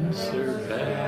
unsurpassed,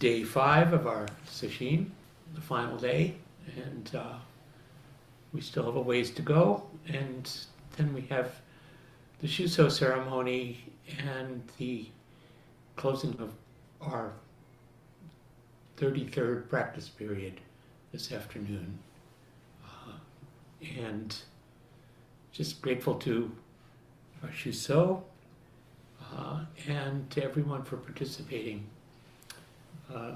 day five of our session, the final day, and uh, we still have a ways to go. And then we have the Shuso ceremony and the closing of our 33rd practice period this afternoon. Uh, and just grateful to our Shuso uh, and to everyone for participating. Uh,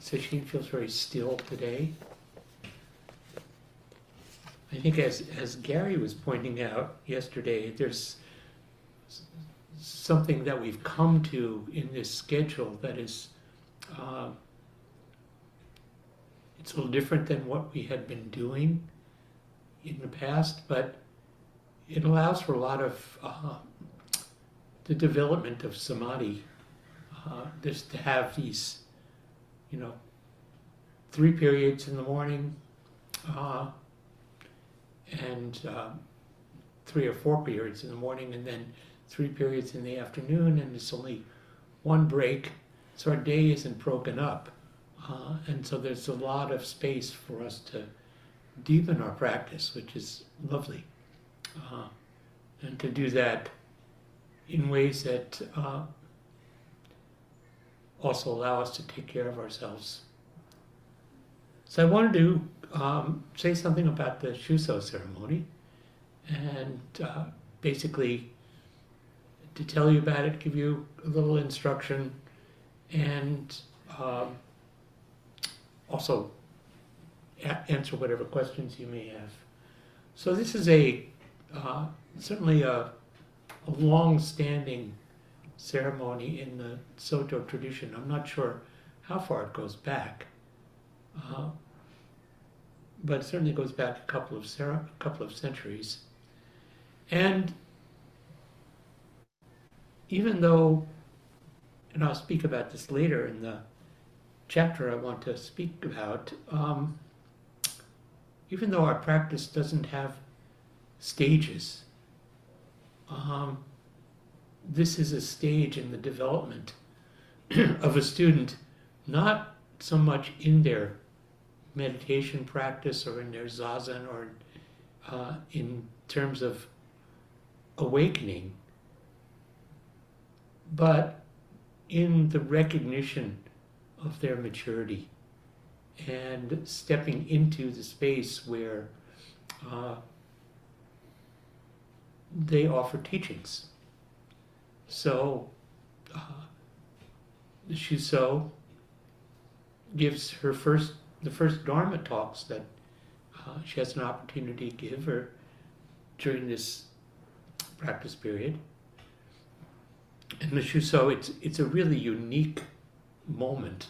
Sesshin feels very still today. I think as, as Gary was pointing out yesterday, there's something that we've come to in this schedule that is, uh, it's a little different than what we had been doing in the past, but it allows for a lot of uh, the development of samadhi. Uh, just to have these, you know, three periods in the morning, uh, and um, three or four periods in the morning, and then three periods in the afternoon, and it's only one break, so our day isn't broken up, uh, and so there's a lot of space for us to deepen our practice, which is lovely, uh, and to do that in ways that uh, also allow us to take care of ourselves. So I wanted to um, say something about the Shuso ceremony and uh, basically to tell you about it, give you a little instruction, and um, also answer whatever questions you may have. So this is a uh, certainly a, a long-standing ceremony in the Soto tradition. I'm not sure how far it goes back, uh, but it certainly goes back a couple of a couple of centuries. And even though, and I'll speak about this later in the chapter I want to speak about, um, even though our practice doesn't have stages, um, this is a stage in the development of a student, not so much in their meditation practice or in their zazen or uh, in terms of awakening, but in the recognition of their maturity and stepping into the space where uh, they offer teachings. So, uh, gives her first, the first Dharma talks that uh, she has an opportunity to give her during this practice period. And the it's, it's a really unique moment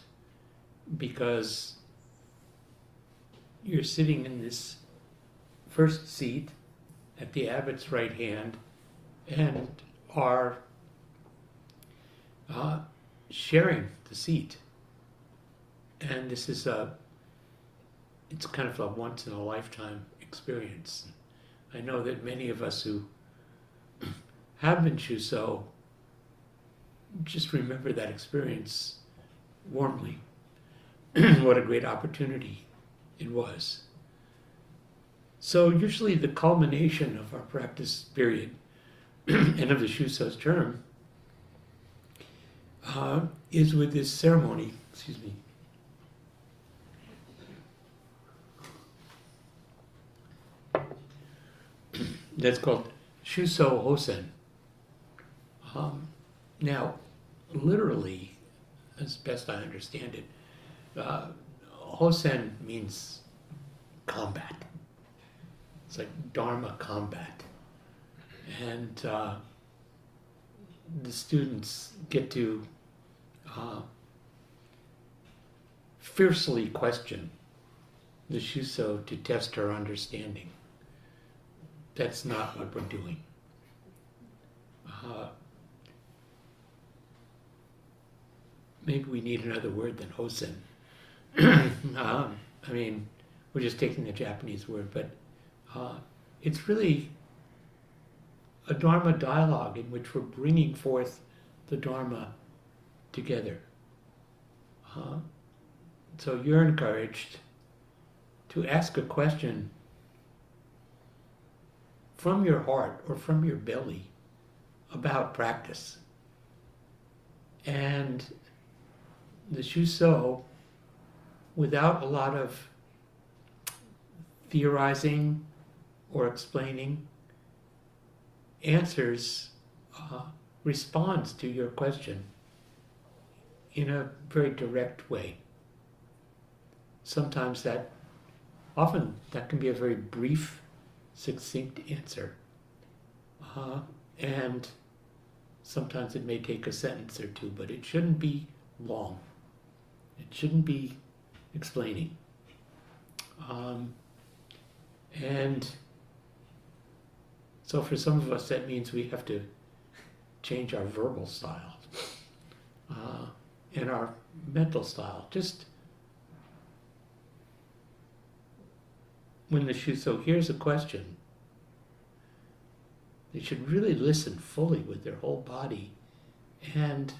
because you're sitting in this first seat at the abbot's right hand and are uh, sharing the seat. And this is a, it's kind of a once in a lifetime experience. I know that many of us who have been Shuso just remember that experience warmly. what a great opportunity it was. So, usually, the culmination of our practice period and of the Shuso's term uh, is with this ceremony. Excuse me. That's called Shuso Hosen. Um, now, literally, as best I understand it, uh, Hosen means combat. It's like Dharma combat. And uh, the students get to uh, fiercely question the Shuso to test her understanding. That's not what we're doing. Uh, maybe we need another word than hosen. um, I mean, we're just taking the Japanese word, but uh, it's really a Dharma dialogue in which we're bringing forth the Dharma together. So you're encouraged to ask a question from your heart or from your belly about practice. And the Shuso, without a lot of theorizing or explaining, answers, uh, responds to your question in a very direct way. Sometimes that, often that can be a very brief, succinct answer. Uh, and sometimes it may take a sentence or two, but it shouldn't be long. It shouldn't be explaining. Um, and so for some of us, that means we have to change our verbal style uh, and our mental style. Just when the Shuso hears a question, they should really listen fully with their whole body and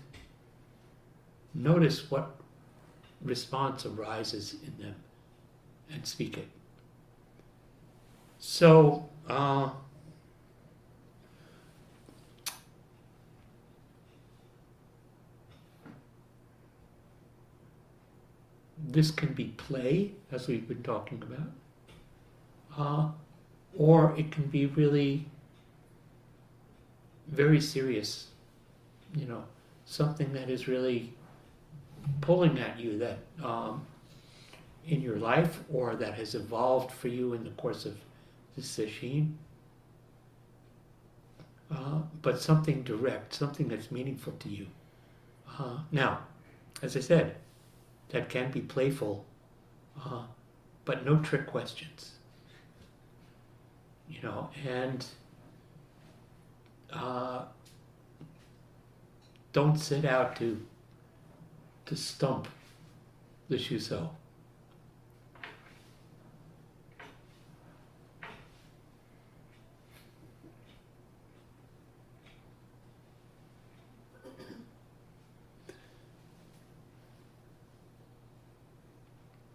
notice what response arises in them and speak it. So, uh, this can be play, as we've been talking about, uh, or it can be really very serious, you know, something that is really pulling at you that um, in your life or that has evolved for you in the course of the sesshin. Uh, but something direct, something that's meaningful to you. Uh, now, as I said, that can be playful, uh, but no trick questions. You know, and uh, don't set out to to stump the Shuso.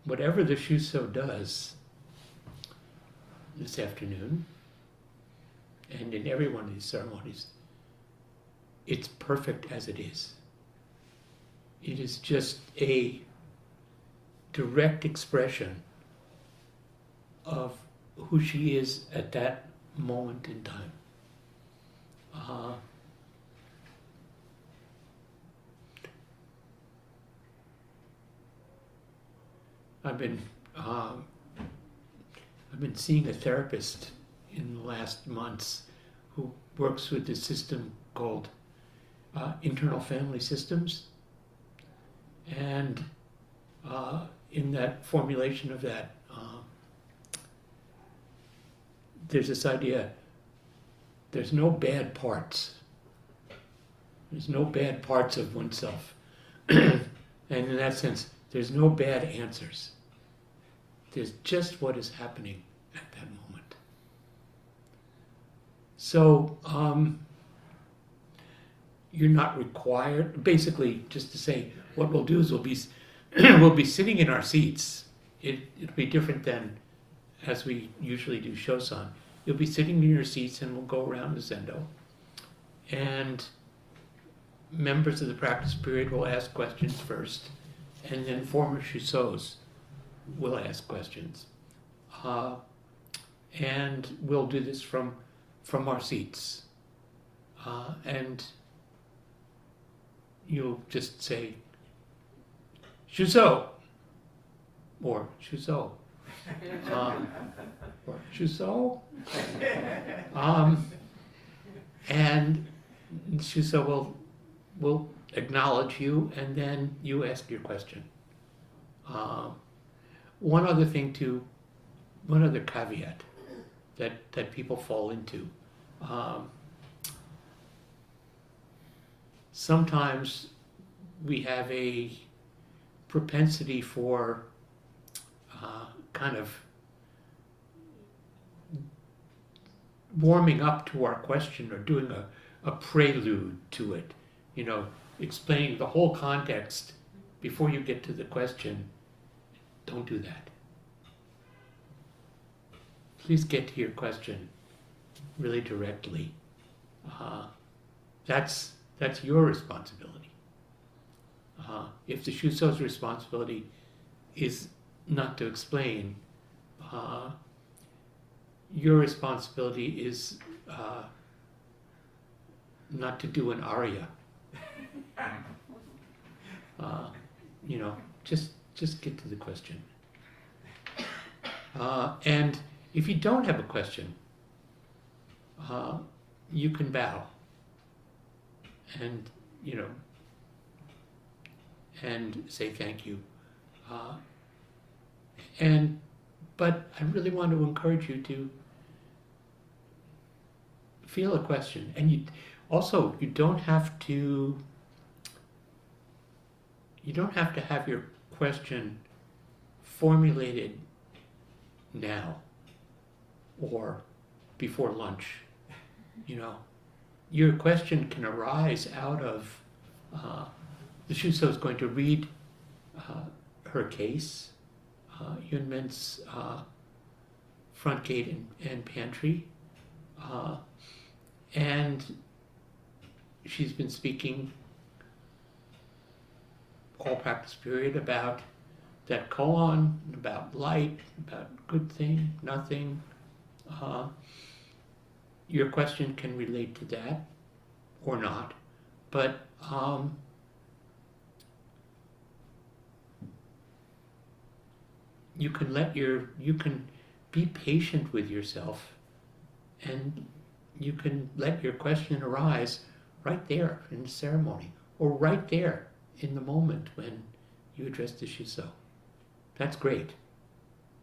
Whatever the Shuso does this afternoon, and in every one of these ceremonies, it's perfect as it is. It is just a direct expression of who she is at that moment in time. Uh, I've been um, I've been seeing a therapist in the last months who works with the system called uh, internal family systems, and uh, in that formulation of that, uh, there's this idea: there's no bad parts. There's no bad parts of oneself, and in that sense, there's no bad answers. There's just what is happening at that moment. So, um, you're not required, basically, just to say, what we'll do is we'll be, we'll be sitting in our seats. It, it'll be different than as we usually do shosan. You'll be sitting in your seats and we'll go around the zendo. And members of the practice period will ask questions first and then former Shusos will ask questions. Uh, and we'll do this from from our seats. Uh, and you'll just say, Shuso, or Shuso, um, or Shuso. Um, and Shuso will will acknowledge you, and then you ask your question. Um, one other thing to, one other caveat that that people fall into. Um, sometimes we have a propensity for uh, kind of warming up to our question or doing a, a prelude to it, you know, explaining the whole context before you get to the question. Don't do that. Please get to your question really directly. Uh, that's that's your responsibility. Uh, if the Shuso's responsibility is not to explain, uh, your responsibility is uh, not to do an aria. Uh, you know, just just get to the question. Uh, and if you don't have a question, uh, you can bow. And you know, and say thank you. Uh, and but I really want to encourage you to feel a question, and you also you don't have to you don't have to have your question formulated now or before lunch. You know, your question can arise out of uh, the Shuso is going to read uh, her case, uh, Yunmen's uh, front gate and, and pantry, uh, and she's been speaking all practice period about that koan, about light, about good thing, nothing. Uh, your question can relate to that or not, but um, you can let your you can be patient with yourself and you can let your question arise right there in the ceremony or right there in the moment when you address the Shuso. That's great.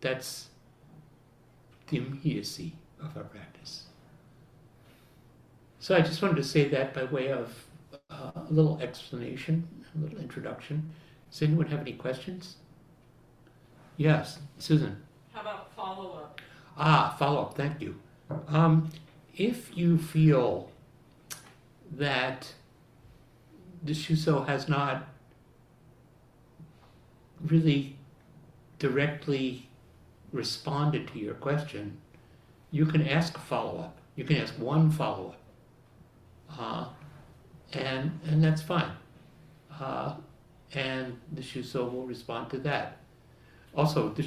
That's the immediacy of our practice. So I just wanted to say that by way of uh, a little explanation, a little introduction. Does anyone have any questions? Yes, Susan. How about follow-up? Ah, follow up, thank you. Um, if you feel that the Shuso has not really directly responded to your question, you can ask a follow up. You can ask one follow up. Uh, and, and that's fine. Uh, and the will respond to that. Also, the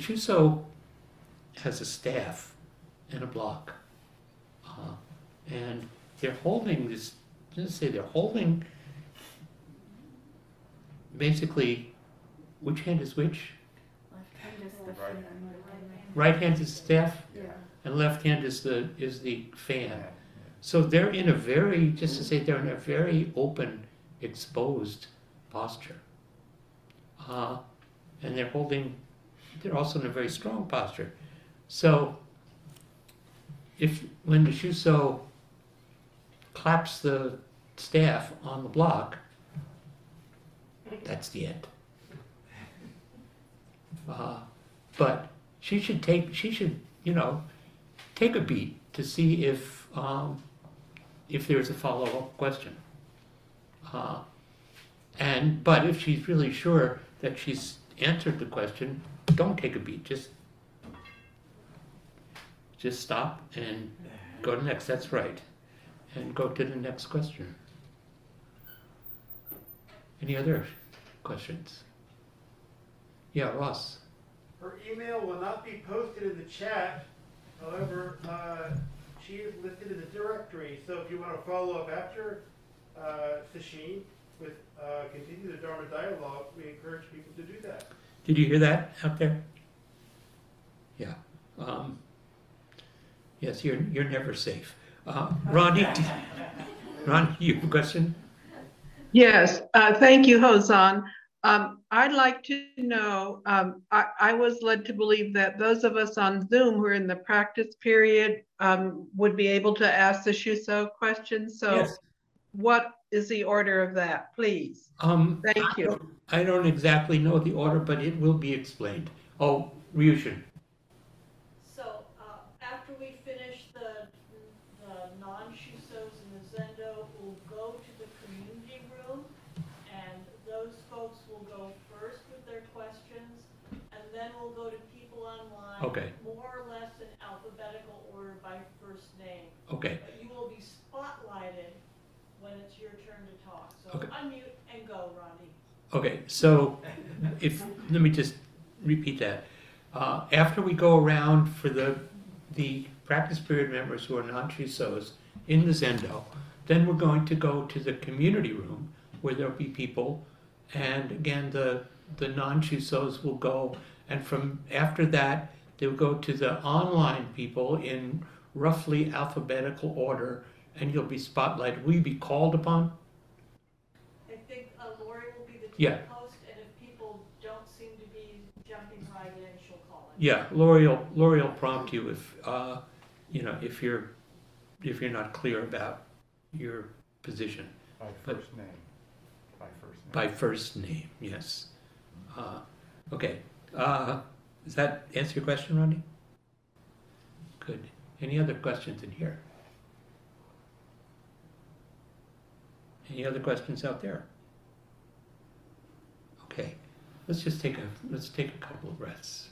has a staff and a block. Uh, and they're holding this, let's say they're holding basically, which hand is which? Left hand is the Right. fan. Right hand is the staff Yeah. and left hand is the, is the fan. So they're in a very, just to say, they're in a very open, exposed posture. Uh, and they're holding, they're also in a very strong posture. So if, when the Shuso claps the staff on the block, that's the end. Uh, but she should take, she should, you know, take a beat to see if, um, if there's a follow-up question. Uh, and, but if she's really sure that she's answered the question, don't take a beat, just, just stop and go to next, that's right. And go to the next question. Any other questions? Yeah, Ross. Her email will not be posted in the chat, however, uh, she is listed in the directory, so if you want to follow up after uh, Sesshin with, uh, continue the Dharma dialogue, we encourage people to do that. Did you hear that out there? Yeah. Um, yes, you're you're never safe. Uh, Ronnie, d- Ron, you have a question? Yes, uh, thank you, Hozan. Um, I'd like to know, um, I, I was led to believe that those of us on Zoom who are in the practice period um, would be able to ask the Shuso questions. So Yes. what is the order of that, please? Um, Thank I you. don't- I don't exactly know the order, but it will be explained. Oh, Ryushin, So, uh, after we finish the, the non-Shusos and the Zendo, we'll go to the community room, and those folks will go first with their questions, and then we'll go to people online. Okay. More or less in alphabetical order by first name. Okay, But you will be spotlighted when it's your turn to talk. So Okay. unmute and go, Rondi. okay, so if, let me just repeat that. Uh, after we go around for the, the practice period members who are non-Shusos in the Zendo, then we're going to go to the community room where there'll be people, and again, the, the non-Shusos will go, and from, after that, they'll go to the online people in roughly alphabetical order, and you'll be spotlighted. Will you be called upon? I think uh, Lori will be the Yeah. host, and if people don't seem to be jumping right in, she'll call in. Yeah, Lori will, Lori will prompt you if, uh, you know, if you're, if you're not clear about your position By But- first name. By first name. by first name, yes. Uh, okay, uh, does that answer your question, Rodney? Good. Any other questions in here? Any other questions out there? Okay, let's just take a, let's take a couple of breaths.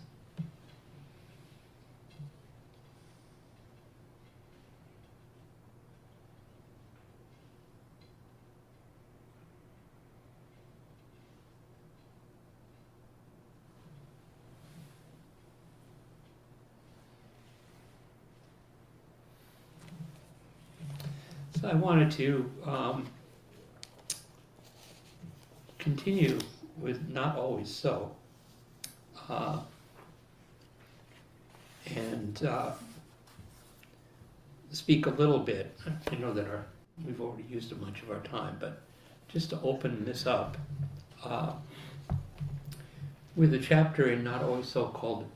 Wanted to um, continue with not always so. Uh, and uh, speak a little bit. I know that our, we've already used a bunch of our time, but just to open this up uh, with a chapter in Not Always So called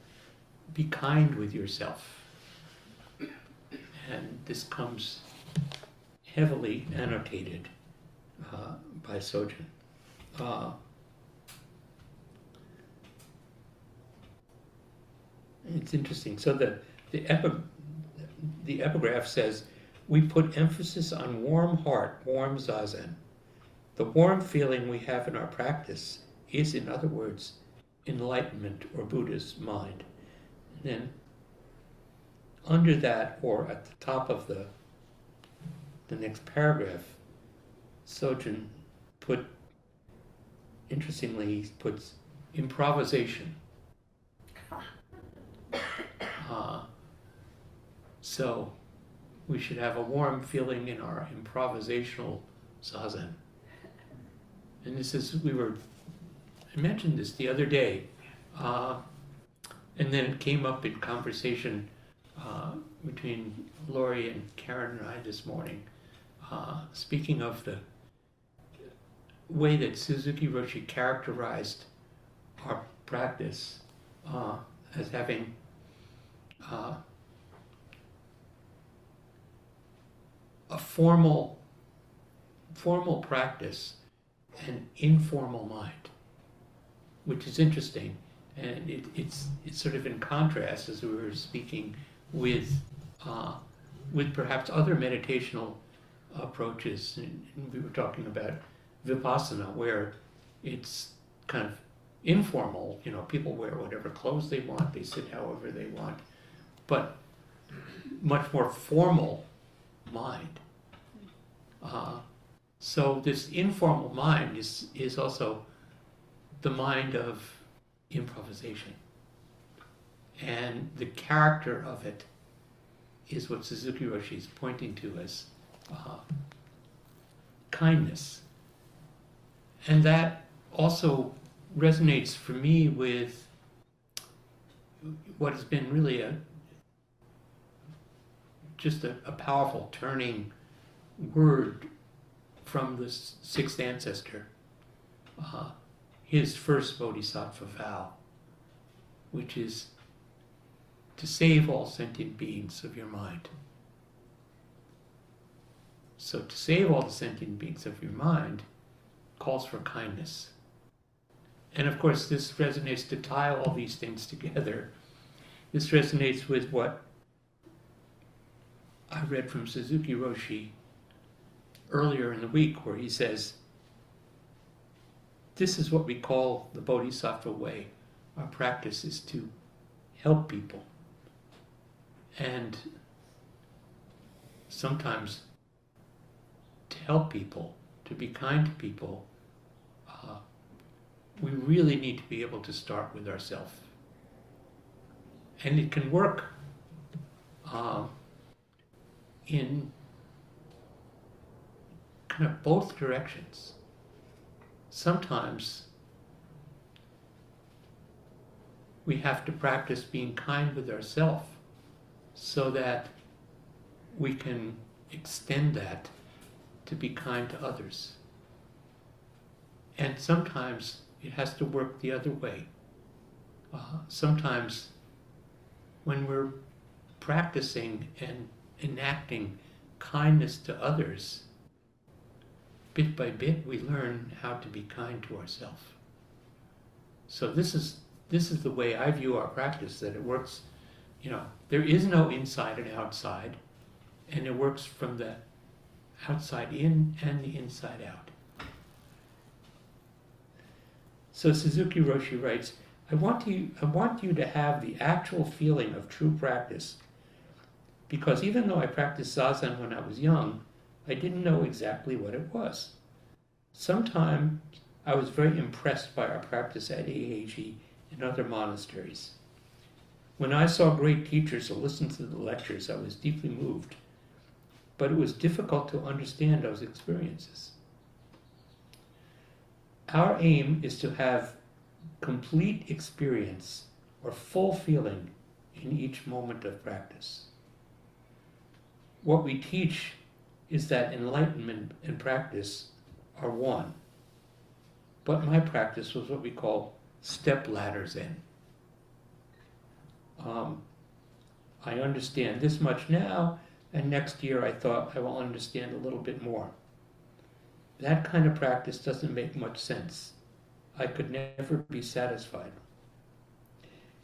Be Kind with Yourself. And this comes heavily annotated uh, by Sojin. Uh, it's interesting. So the the, epi- the epigraph says, "We put emphasis on warm heart, warm zazen. The warm feeling we have in our practice is, in other words, enlightenment or Buddha's mind." And then under that, or at the top of the the next paragraph, Sojin put, interestingly, he puts improvisation. Uh, so we should have a warm feeling in our improvisational zazen. And this is, we were, I mentioned this the other day, uh, and then it came up in conversation uh, between Lori and Karen and I this morning. Uh, speaking of the way that Suzuki Roshi characterized our practice uh, as having uh, a formal formal practice and informal mind, which is interesting, and it, it's it's sort of in contrast as we were speaking with uh, with perhaps other meditational approaches. And we were talking about vipassana, where it's kind of informal. You know, people wear whatever clothes they want, they sit however they want, but much more formal mind. Uh, so this informal mind is is also the mind of improvisation, and the character of it is what Suzuki Roshi is pointing to as uh, kindness. And that also resonates for me with what has been really a just a, a powerful turning word from the sixth ancestor, uh, his first bodhisattva vow, which is to save all sentient beings of your mind. So, to save all the sentient beings of your mind calls for kindness. And of course, this resonates to tie all these things together. This resonates with what I read from Suzuki Roshi earlier in the week, where he says, This is what we call the Bodhisattva way. Our practice is to help people. And sometimes to help people, to be kind to people, uh, we really need to be able to start with ourselves. And it can work um, in kind of both directions. Sometimes we have to practice being kind with ourselves so that we can extend that to be kind to others. And sometimes it has to work the other way. Uh, sometimes when we're practicing and enacting kindness to others, bit by bit we learn how to be kind to ourselves. So this is this is the way I view our practice that it works, you know, there is no inside and outside, and it works from the outside in and the inside out. So Suzuki Roshi writes, I want you I want you to have the actual feeling of true practice. Because even though I practiced zazen when I was young, I didn't know exactly what it was. Sometimes I was very impressed by our practice at Eiheiji and other monasteries. When I saw great teachers or listened to the lectures, I was deeply moved, but it was difficult to understand those experiences. Our aim is to have complete experience or full feeling in each moment of practice. What we teach is that enlightenment and practice are one. But my practice was what we call step ladder zen. Um, I understand this much now, and next year I thought I will understand a little bit more. That kind of practice doesn't make much sense. I could never be satisfied.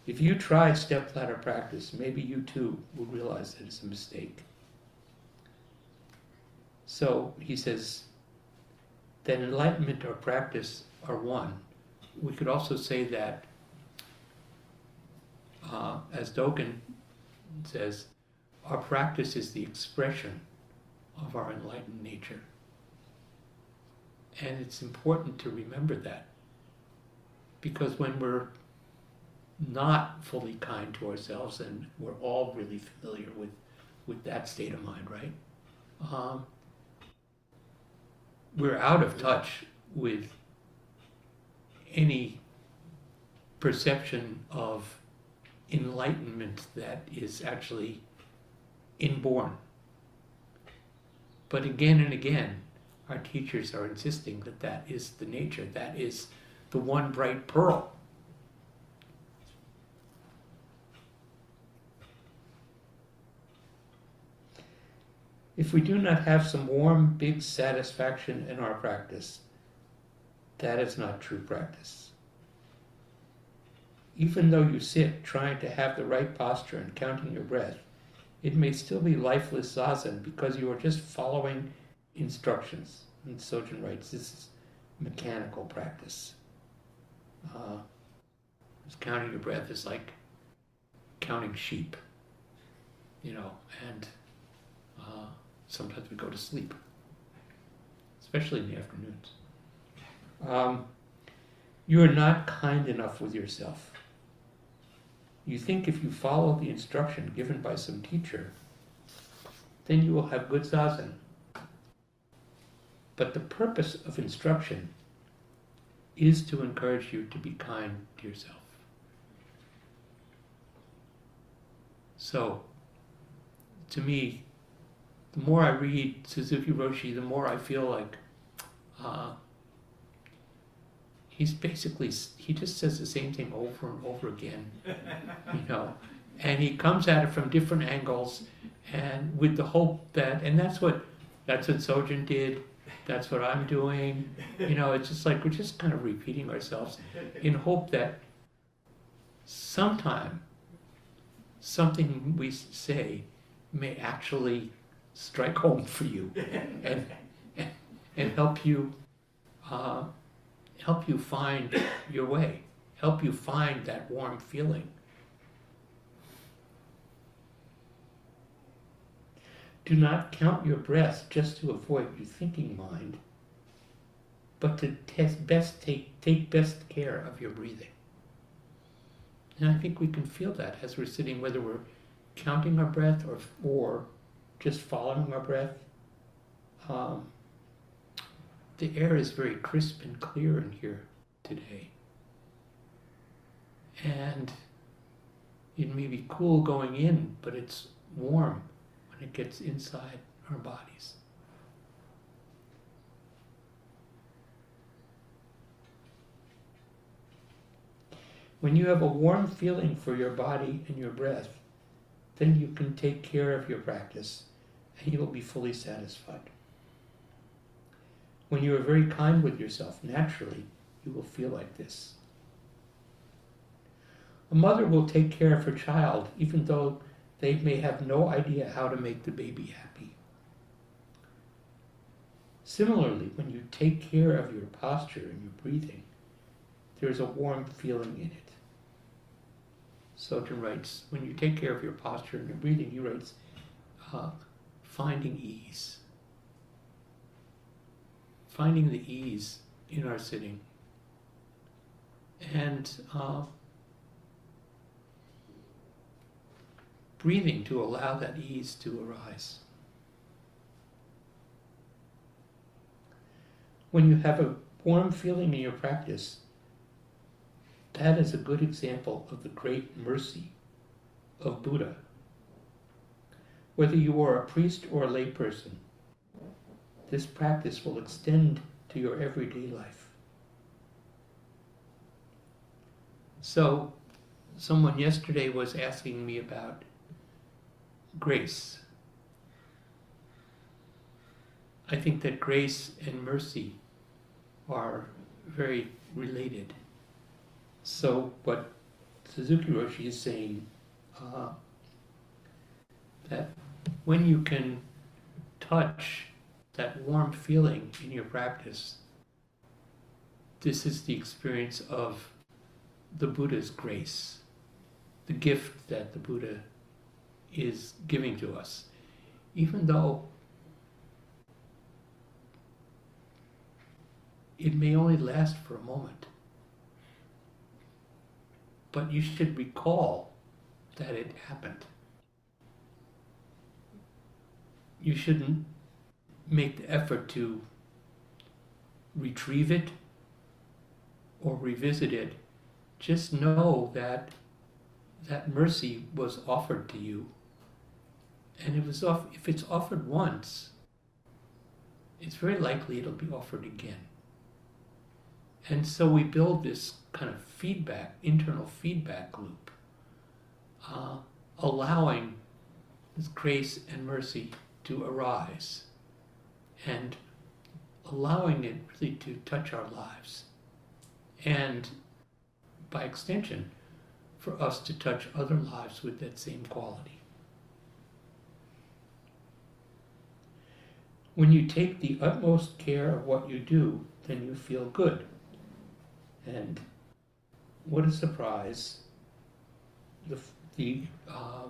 If you try step ladder practice, maybe you too will realize that it's a mistake. So he says that enlightenment or practice are one. We could also say that, uh, as Dogen says, our practice is the expression of our enlightened nature. And it's important to remember that. Because when we're not fully kind to ourselves, and we're all really familiar with, with that state of mind, right? Um, we're out of touch with any perception of enlightenment that is actually inborn. But again and again, our teachers are insisting that that is the nature, that is the one bright pearl. If we do not have some warm, big satisfaction in our practice, that is not true practice. Even though you sit trying to have the right posture and counting your breath, it may still be lifeless zazen because you are just following instructions. And Sojin writes, this is mechanical practice. Uh, counting your breath is like counting sheep, you know, and uh, sometimes we go to sleep, especially in the afternoons. Um, you are not kind enough with yourself. You think if you follow the instruction given by some teacher, then you will have good zazen. But the purpose of instruction is to encourage you to be kind to yourself. So, to me, the more I read Suzuki Roshi, the more I feel like uh, he's basically he just says the same thing over and over again, you know, and he comes at it from different angles, and with the hope that, and that's what that's what Sojin did. That's what I'm doing. You know, it's just like we're just kind of repeating ourselves in hope that sometime something we say may actually strike home for you and, and, and help you uh, help you find your way, help you find that warm feeling. Do not count your breath just to avoid your thinking mind, but to test best take, take best care of your breathing. And I think we can feel that as we're sitting, whether we're counting our breath or, or just following our breath. Um, the air is very crisp and clear in here today. And it may be cool going in, but it's warm when it gets inside our bodies. When you have a warm feeling for your body and your breath, then you can take care of your practice and you will be fully satisfied. When you are very kind with yourself, naturally, you will feel like this. A mother will take care of her child even though they may have no idea how to make the baby happy. Similarly, when you take care of your posture and your breathing, there is a warm feeling in it. Sojin writes, when you take care of your posture and your breathing, he writes, uh, finding ease. Finding the ease in our sitting. And uh, breathing to allow that ease to arise. When you have a warm feeling in your practice, that is a good example of the great mercy of Buddha. Whether you are a priest or a layperson, this practice will extend to your everyday life. So, someone yesterday was asking me about grace. I think that grace and mercy are very related. So, what Suzuki Roshi is saying, uh, that when you can touch that warm feeling in your practice, this is the experience of the Buddha's grace, the gift that the Buddha is giving to us. Even though it may only last for a moment. But you should recall that it happened. You shouldn't make the effort to retrieve it or revisit it. Just know that that mercy was offered to you. And it was off, if it's offered once, it's very likely it'll be offered again. And so we build this kind of feedback, internal feedback loop, uh, allowing this grace and mercy to arise and allowing it really to touch our lives. And by extension, for us to touch other lives with that same quality. When you take the utmost care of what you do, then you feel good. And what a surprise! The the uh,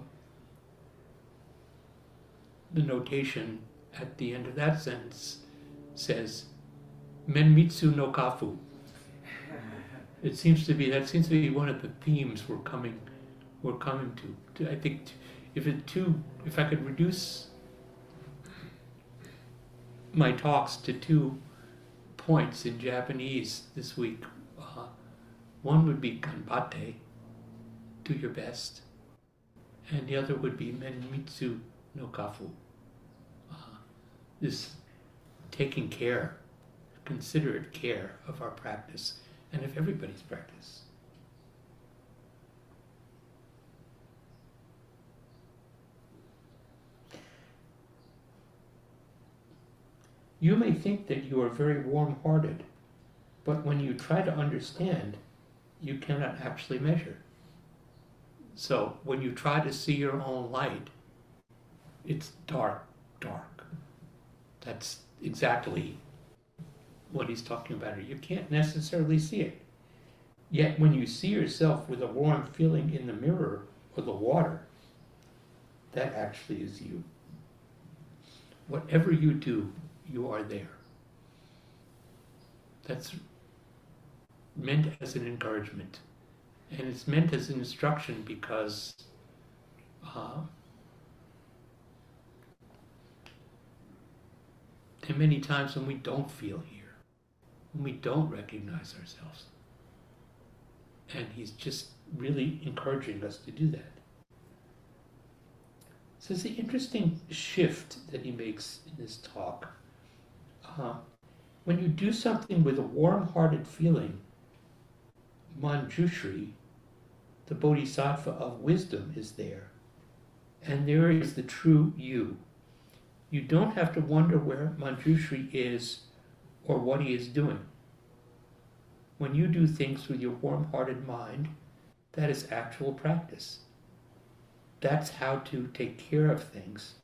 the notation at the end of that sentence says "menmitsu no kafu." It seems to be that seems to be one of the themes we're coming we're coming to. to I think if it too if I could reduce my talks to two points in Japanese this week, uh, one would be ganbatte, do your best, and the other would be menmitsu no kafu, this taking care, considerate care of our practice and of everybody's practice. You may think that you are very warm hearted, but when you try to understand, you cannot actually measure. So when you try to see your own light, it's dark, dark. That's exactly what he's talking about here. You can't necessarily see it. Yet when you see yourself with a warm feeling in the mirror or the water, that actually is you. Whatever you do, you are there. That's meant as an encouragement. And it's meant as an instruction because uh, are many times when we don't feel here, when we don't recognize ourselves. And he's just really encouraging us to do that. So it's an interesting shift that he makes in this talk. Uh, when you do something with a warm hearted feeling, Manjushri, the bodhisattva of wisdom, is there. And there is the true you. You don't have to wonder where Manjushri is or what he is doing. When you do things with your warm hearted mind, that is actual practice. That's how to take care of things.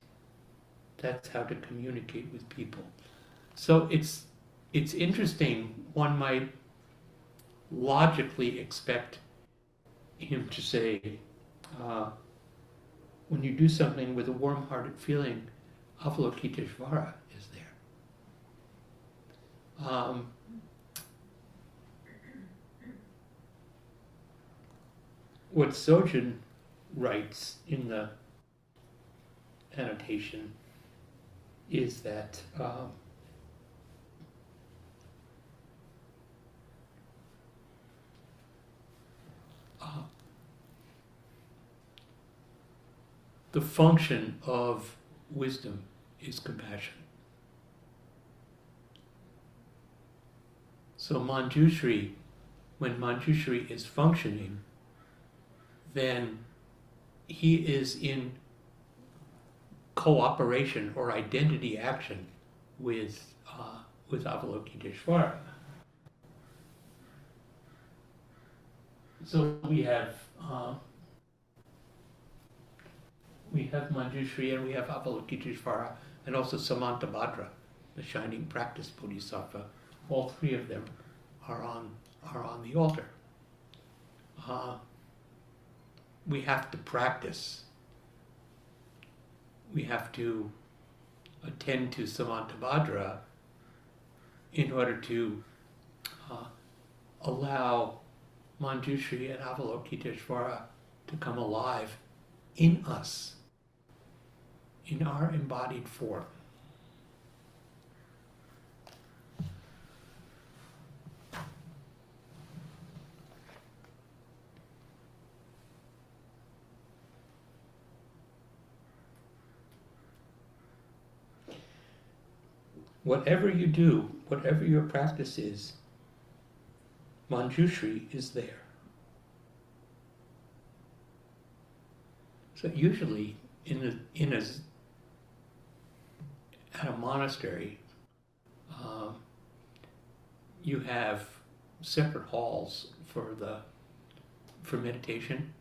That's how to communicate with people. So it's it's interesting. One might logically expect him to say, uh, when you do something with a warm-hearted feeling, Avalokiteshvara is there. Um, what Sojin writes in the annotation is that um, uh, the function of wisdom is compassion. So Manjushri, when Manjushri is functioning, then he is in cooperation or identity action with uh, with Avalokiteshvara. So we have uh, we have Manjushri and we have Avalokiteshvara and also Samantabhadra, the shining practice bodhisattva. All three of them are on are on the altar. Uh, we have to practice. We have to attend to Samantabhadra in order to uh, allow Manjushri and Avalokiteshvara to come alive in us, in our embodied form. Whatever you do, whatever your practice is, Manjushri is there. So usually in a, in a at a monastery, um, you have separate halls for the for meditation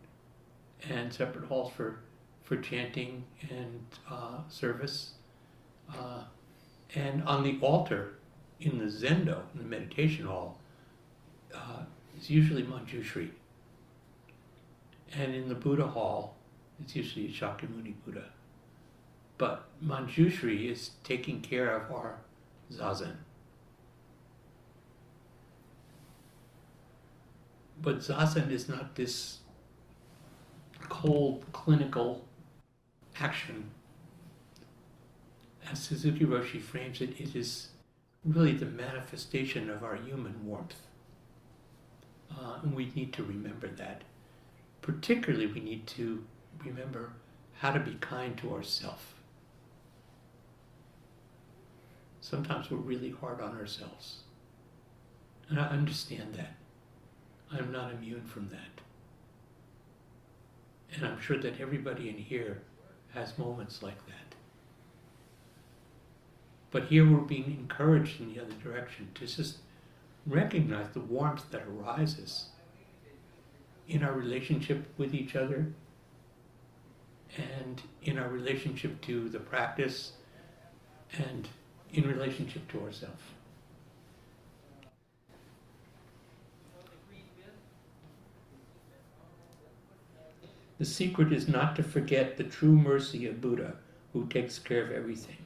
and separate halls for for chanting and uh, service. Uh, and on the altar in the zendo, in the meditation hall, uh, is usually Manjushri. And in the Buddha hall, it's usually Shakyamuni Buddha. But Manjushri is taking care of our zazen. But zazen is not this cold clinical action. As Suzuki Roshi frames it, it is really the manifestation of our human warmth. Uh, and we need to remember that. Particularly, we need to remember how to be kind to ourselves. Sometimes we're really hard on ourselves. And I understand that. I'm not immune from that. And I'm sure that everybody in here has moments like that. But here we're being encouraged in the other direction to just recognize the warmth that arises in our relationship with each other and in our relationship to the practice and in relationship to ourselves. The secret is not to forget the true mercy of Buddha who takes care of everything.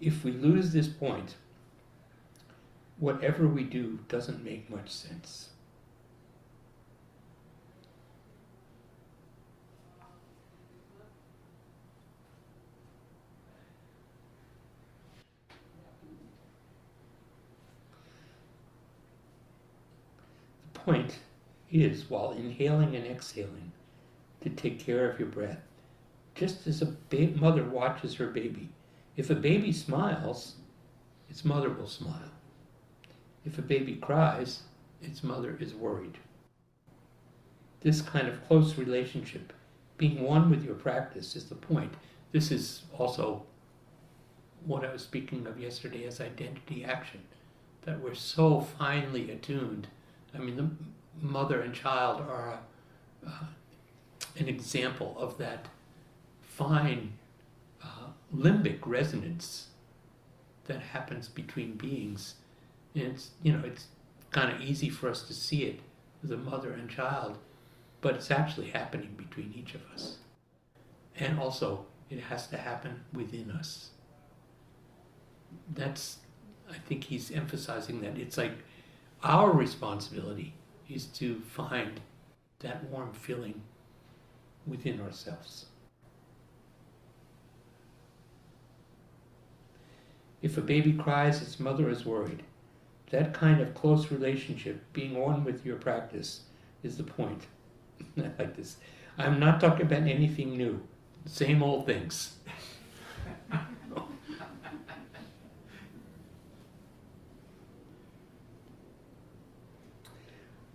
If we lose this point, whatever we do doesn't make much sense. The point is, while inhaling and exhaling, to take care of your breath, just as a mother watches her baby. If a baby smiles, its mother will smile. If a baby cries, its mother is worried. This kind of close relationship, being one with your practice, is the point. This is also what I was speaking of yesterday as identity action, that we're so finely attuned. I mean, the mother and child are uh, an example of that fine uh, limbic resonance that happens between beings. And it's, you know, it's kind of easy for us to see it as a mother and child, but it's actually happening between each of us. And also, it has to happen within us. That's, I think he's emphasizing that. It's like our responsibility is to find that warm feeling within ourselves. If a baby cries, its mother is worried. That kind of close relationship, being one with your practice, is the point. I like this. I'm not talking about anything new, same old things.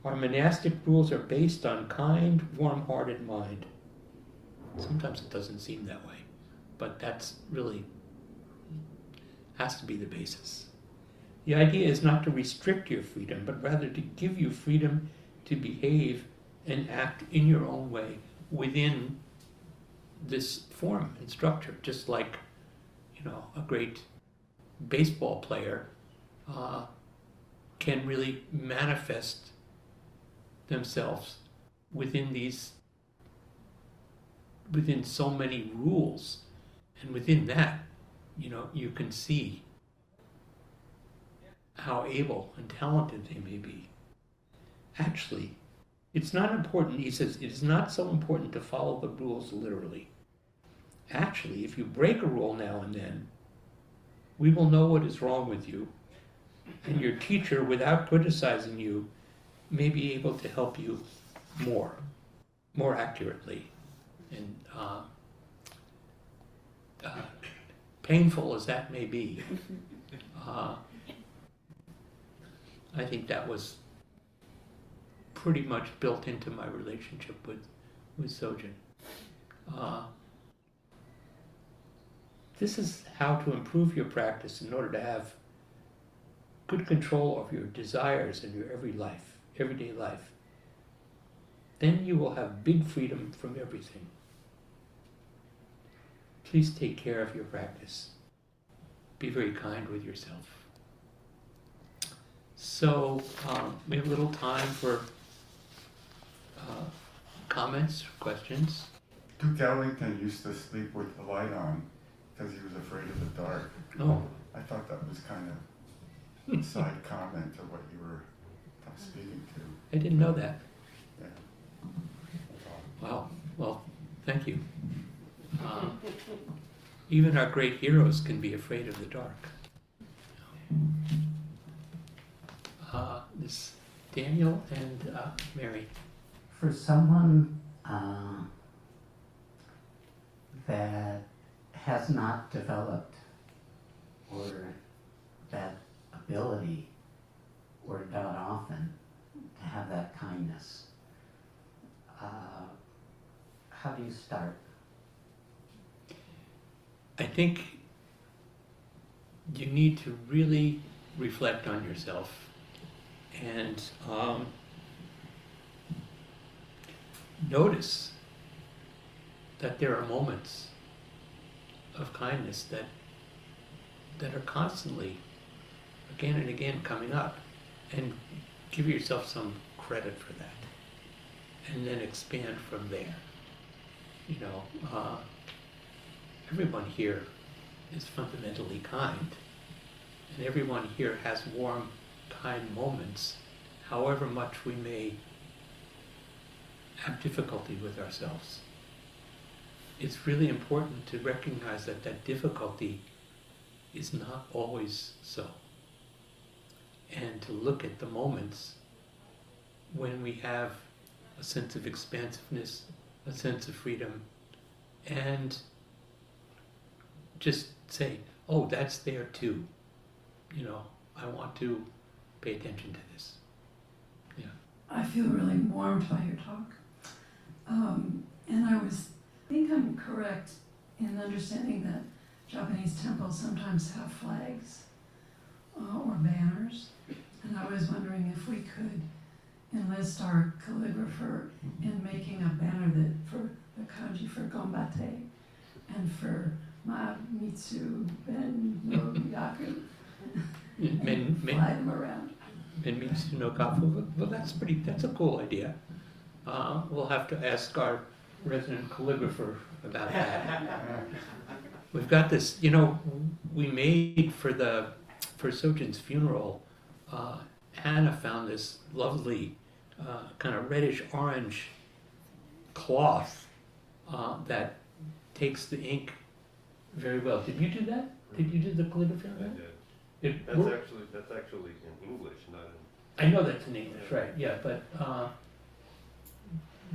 Our monastic rules are based on kind, warm hearted mind. Sometimes it doesn't seem that way, but that's really has to be the basis. The idea is not to restrict your freedom, but rather to give you freedom to behave and act in your own way within this form and structure, just like, you know, a great baseball player uh, can really manifest themselves within these within so many rules. And within that you know you can see how able and talented they may be. Actually it's not important. He says it is not so important to follow the rules literally. Actually if you break a rule now and then we will know what is wrong with you. And your teacher without criticizing you may be able to help you more, more accurately. And uh, uh, painful as that may be, uh, I think that was pretty much built into my relationship with, with Sojin. Uh, this is how to improve your practice in order to have good control of your desires in your every life everyday life, then you will have big freedom from everything. Please take care of your practice. Be very kind with yourself. So, um, we have a little time for uh, comments, questions. Duke Ellington used to sleep with the light on because he was afraid of the dark. Oh, I thought that was kind of a side comment to what you were. I didn't know that. Wow. Well, thank you. Uh, even our great heroes can be afraid of the dark. Uh, this Daniel and uh, Mary. For someone uh, that has not developed or that ability or done often, to have that kindness. Uh, how do you start? I think you need to really reflect on yourself and um, notice that there are moments of kindness that that are constantly again and again coming up and give yourself some credit for that and then expand from there you know uh, everyone here is fundamentally kind. And everyone here has warm, kind moments, however much we may have difficulty with ourselves. It's really important to recognize that that difficulty is not always so. And to look at the moments when we have a sense of expansiveness, a sense of freedom, and just say, oh, that's there too. You know, I want to pay attention to this. Yeah. I feel really warmed by your talk. Um, and I was, I think I'm correct in understanding that Japanese temples sometimes have flags uh, or banners. And I was wondering if we could enlist our calligrapher in making a banner that for the kanji for Gombate and for Mamitsu Ben no Yaku. Men, men, Fly them around. men Mitsu no Kafu. Well, well, that's pretty, that's a cool idea. Uh, we'll have to ask our resident calligrapher about that. We've got this, you know, we made for the, for Sojin's funeral, uh, Hannah found this lovely, uh, kind of reddish orange cloth, uh, that takes the ink very well. Did you do that? Did you do the calligraphy on I that? did. It That's wor- actually, that's actually in English, not in. I know that's in English, right, yeah, but, uh,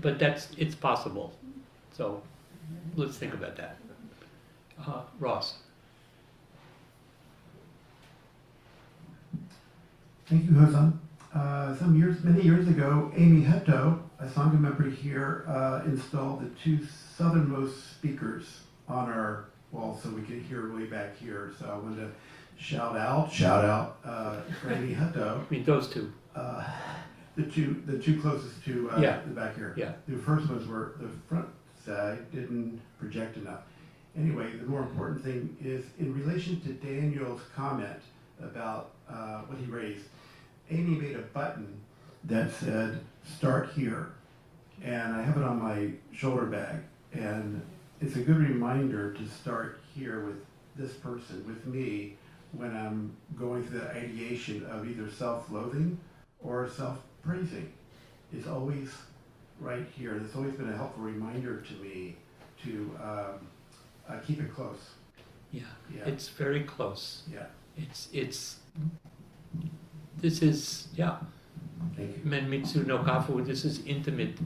but that's, it's possible, so let's think about that. Uh, Ross, Thank you, Hozan. Uh, some years, many years ago, Amy Hutto, a Sangha member here, uh, installed the two southernmost speakers on our wall so we could hear way back here. So I wanted to shout out, shout out uh, for Amy Hutto. I mean, those two, Uh, the two, the two closest to uh, Yeah. the back here. Yeah. The first ones were the front side didn't project enough. Anyway, the more important thing is in relation to Daniel's comment about uh, what he raised. Amy made a button that said "Start here," and I have it on my shoulder bag. And it's a good reminder to start here with this person, with me, when I'm going through that ideation of either self-loathing or self-praising. It's always right here. It's always been a helpful reminder to me to um, uh, keep it close. yeah, Yeah, it's very close. yeah. It's, it's, this is, yeah, Thank you. Men no Kafu, this is intimate,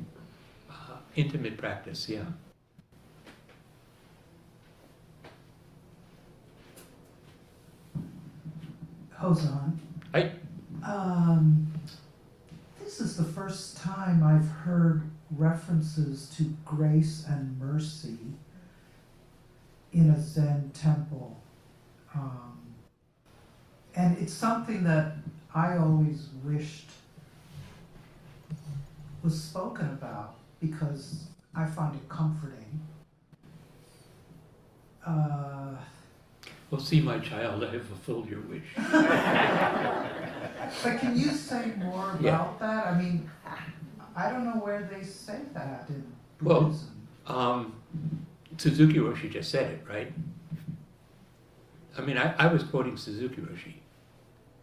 uh, intimate practice, yeah. Hozan. Hi. Um, this is the first time I've heard references to grace and mercy in a Zen temple. Um, and it's something that I always wished was spoken about because I find it comforting. Uh, Well, see, my child, I have fulfilled your wish. But can you say more Yeah. about that? I mean, I don't know where they say that in Well- Um, Suzuki Roshi just said it, right? I mean, I, I was quoting Suzuki Roshi.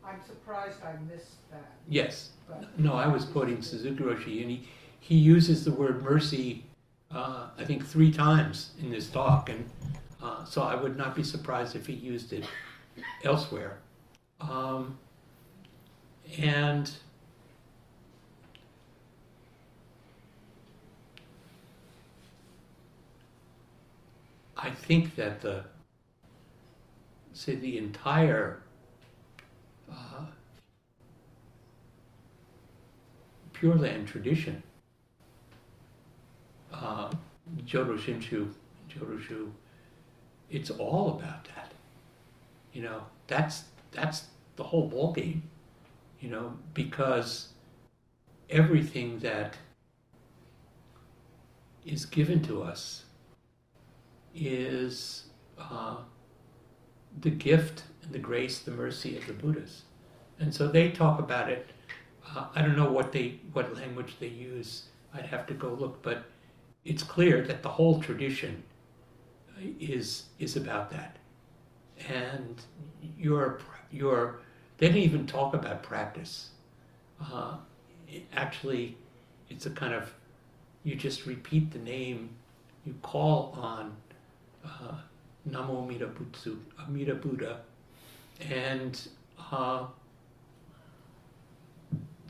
I'm surprised I missed that. Yes. But No, I was quoting Suzuki Roshi, and he, he uses the word mercy, uh, I think, three times in this talk, and uh, so I would not be surprised if he used it elsewhere. Um, and I think that the, say, the entire uh, Pure Land tradition uh, Jodo Shinshu, Jodo Shu, it's all about that. You know, that's that's the whole ball game. You know, because everything that is given to us is uh, the gift and the grace, the mercy of the Buddhas, and so they talk about it. Uh, I don't know what they what language they use. I'd have to go look, but it's clear that the whole tradition is is about that, and your your they didn't even talk about practice. Uh, it actually, it's a kind of you just repeat the name, you call on uh, Namo Amida Butsu, Amida Buddha, and uh,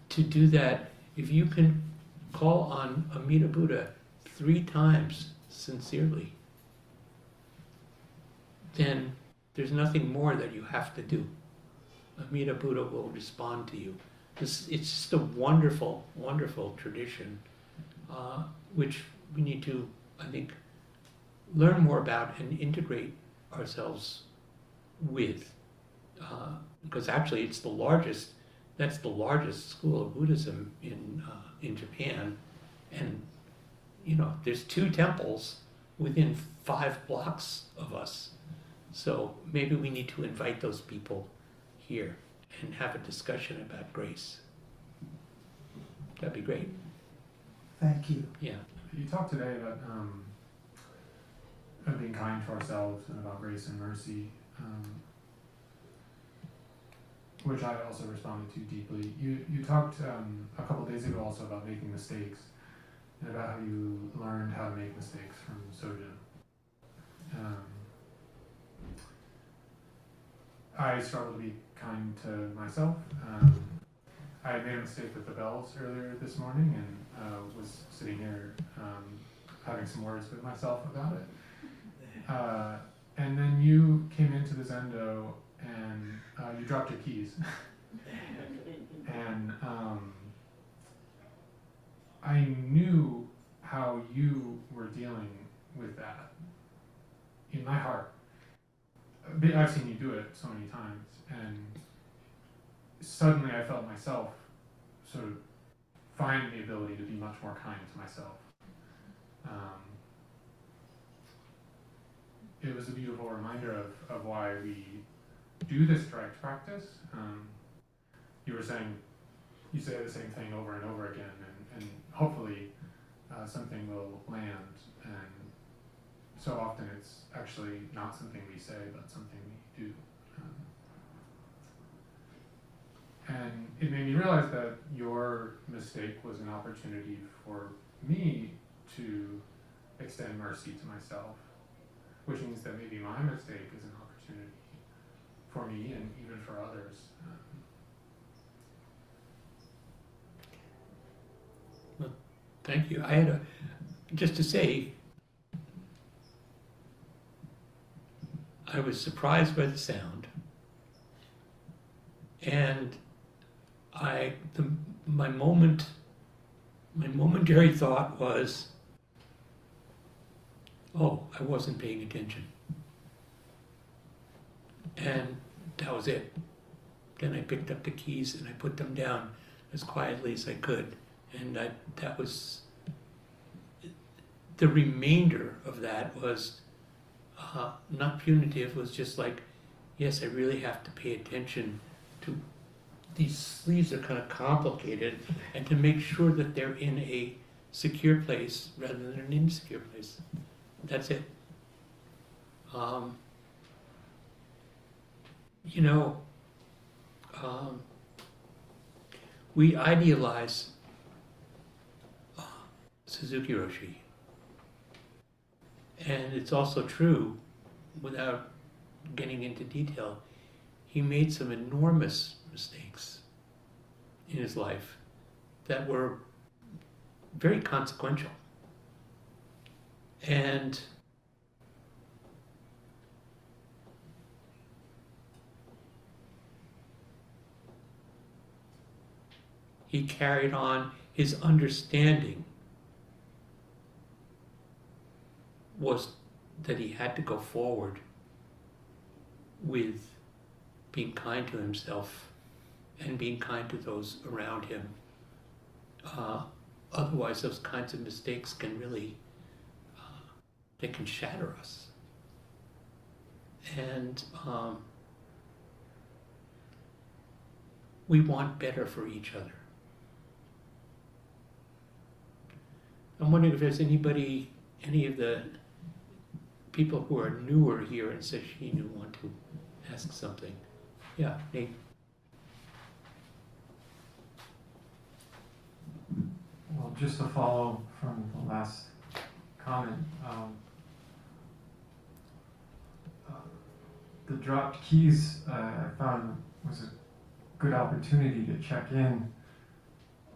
to do that, if you can call on Amida Buddha three times sincerely, then there's nothing more that you have to do. Amida Buddha will respond to you. It's, it's just a wonderful, wonderful tradition, uh, which we need to, I think, learn more about and integrate ourselves with. Uh, because actually, it's the largest. That's the largest school of Buddhism in uh, in Japan, and you know, there's two temples within five blocks of us. So maybe we need to invite those people here and have a discussion about grace. That'd be great. Thank you. Yeah. You talked today about um, about being kind to ourselves and about grace and mercy, um, which I also responded to deeply. You you talked um, a couple days ago also about making mistakes and about how you learned how to make mistakes from Sojin. Um, I struggle to be kind to myself. Um, I made a mistake with the bells earlier this morning and uh, was sitting here um, having some words with myself about it. Uh, and then you came into the Zendo and uh, you dropped your keys. and um, I knew how you were dealing with that in my heart. I've seen you do it so many times, and suddenly I felt myself sort of find the ability to be much more kind to myself. Um, it was a beautiful reminder of, of why we do this direct practice. Um, you were saying you say the same thing over and over again, and, and hopefully uh, something will land. And so often it's actually not something we say, but something we do. Um, and it made me realize that your mistake was an opportunity for me to extend mercy to myself, which means that maybe my mistake is an opportunity for me and even for others. Um, Thank you. I had a, just to say, I was surprised by the sound. And I, the, my moment, my momentary thought was, oh, I wasn't paying attention. And that was it. Then I picked up the keys and I put them down as quietly as I could. And I, that was, the remainder of that was uh, not punitive, was just like, yes, I really have to pay attention to these sleeves are kind of complicated and to make sure that they're in a secure place rather than an insecure place. That's it. Um, you know, um, we idealize uh, Suzuki Roshi. And it's also true, without getting into detail, he made some enormous mistakes in his life that were very consequential. And he carried on his understanding was that he had to go forward with being kind to himself and being kind to those around him. Uh, otherwise, those kinds of mistakes can really they can shatter us. And um, we want better for each other. I'm wondering if there's anybody, any of the people who are newer here in Sesshin who want to ask something. Yeah, Nate. Well, just to follow from the last comment, um, the dropped keys uh, I found was a good opportunity to check in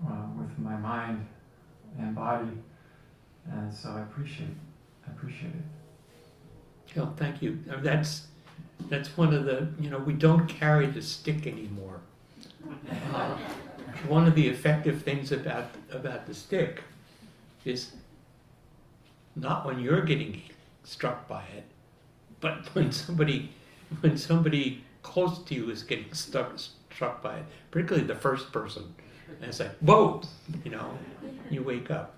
uh, with my mind and body, and so I appreciate I appreciate it. Yeah, thank you. Uh, That's, that's one of the, you know, we don't carry the stick anymore. Uh, One of the effective things about, about the stick is not when you're getting struck by it, but when somebody, when somebody close to you is getting stuck, struck by it, particularly the first person. And it's like, whoa, you know, you wake up.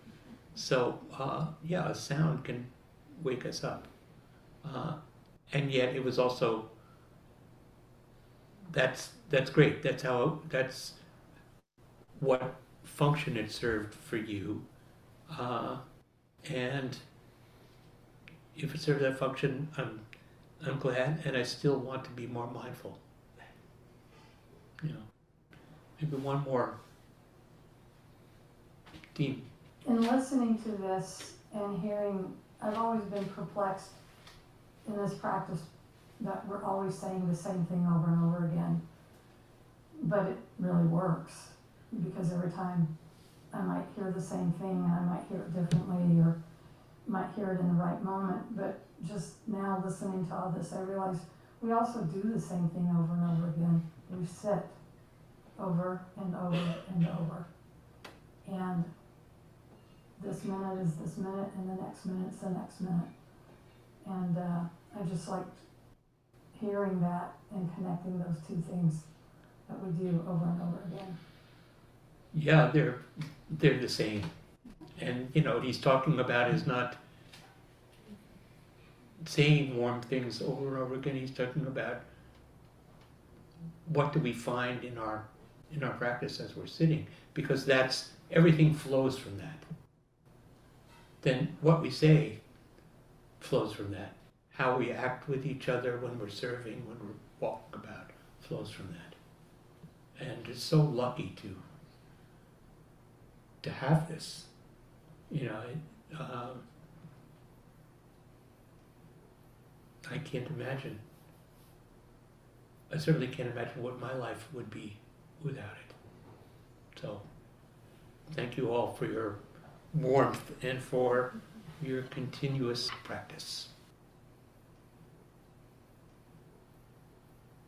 So, uh, yeah, a sound can wake us up. Uh, and yet it was also that's that's great that's how that's what function it served for you uh, and if it served that function i'm i'm glad and i still want to be more mindful you know maybe one more dean In listening to this and hearing, I've always been perplexed in this practice that we're always saying the same thing over and over again. But it really works because every time I might hear the same thing and I might hear it differently or might hear it in the right moment. But just now listening to all this, I realize we also do the same thing over and over again. We sit over and over and over. And this minute is this minute, and the next minute's the next minute. And uh, I just liked hearing that and connecting those two things that we do over and over again. Yeah, they're they're the same. And you know, what he's talking about is not saying warm things over and over again. He's talking about what do we find in our in our practice as we're sitting, because that's everything flows from that. Then what we say flows from that. How we act with each other when we're serving, when we're walking about, flows from that. And it's so lucky to to have this. You know, um, I can't imagine. I certainly can't imagine what my life would be without it. So, thank you all for your warmth and for your continuous practice.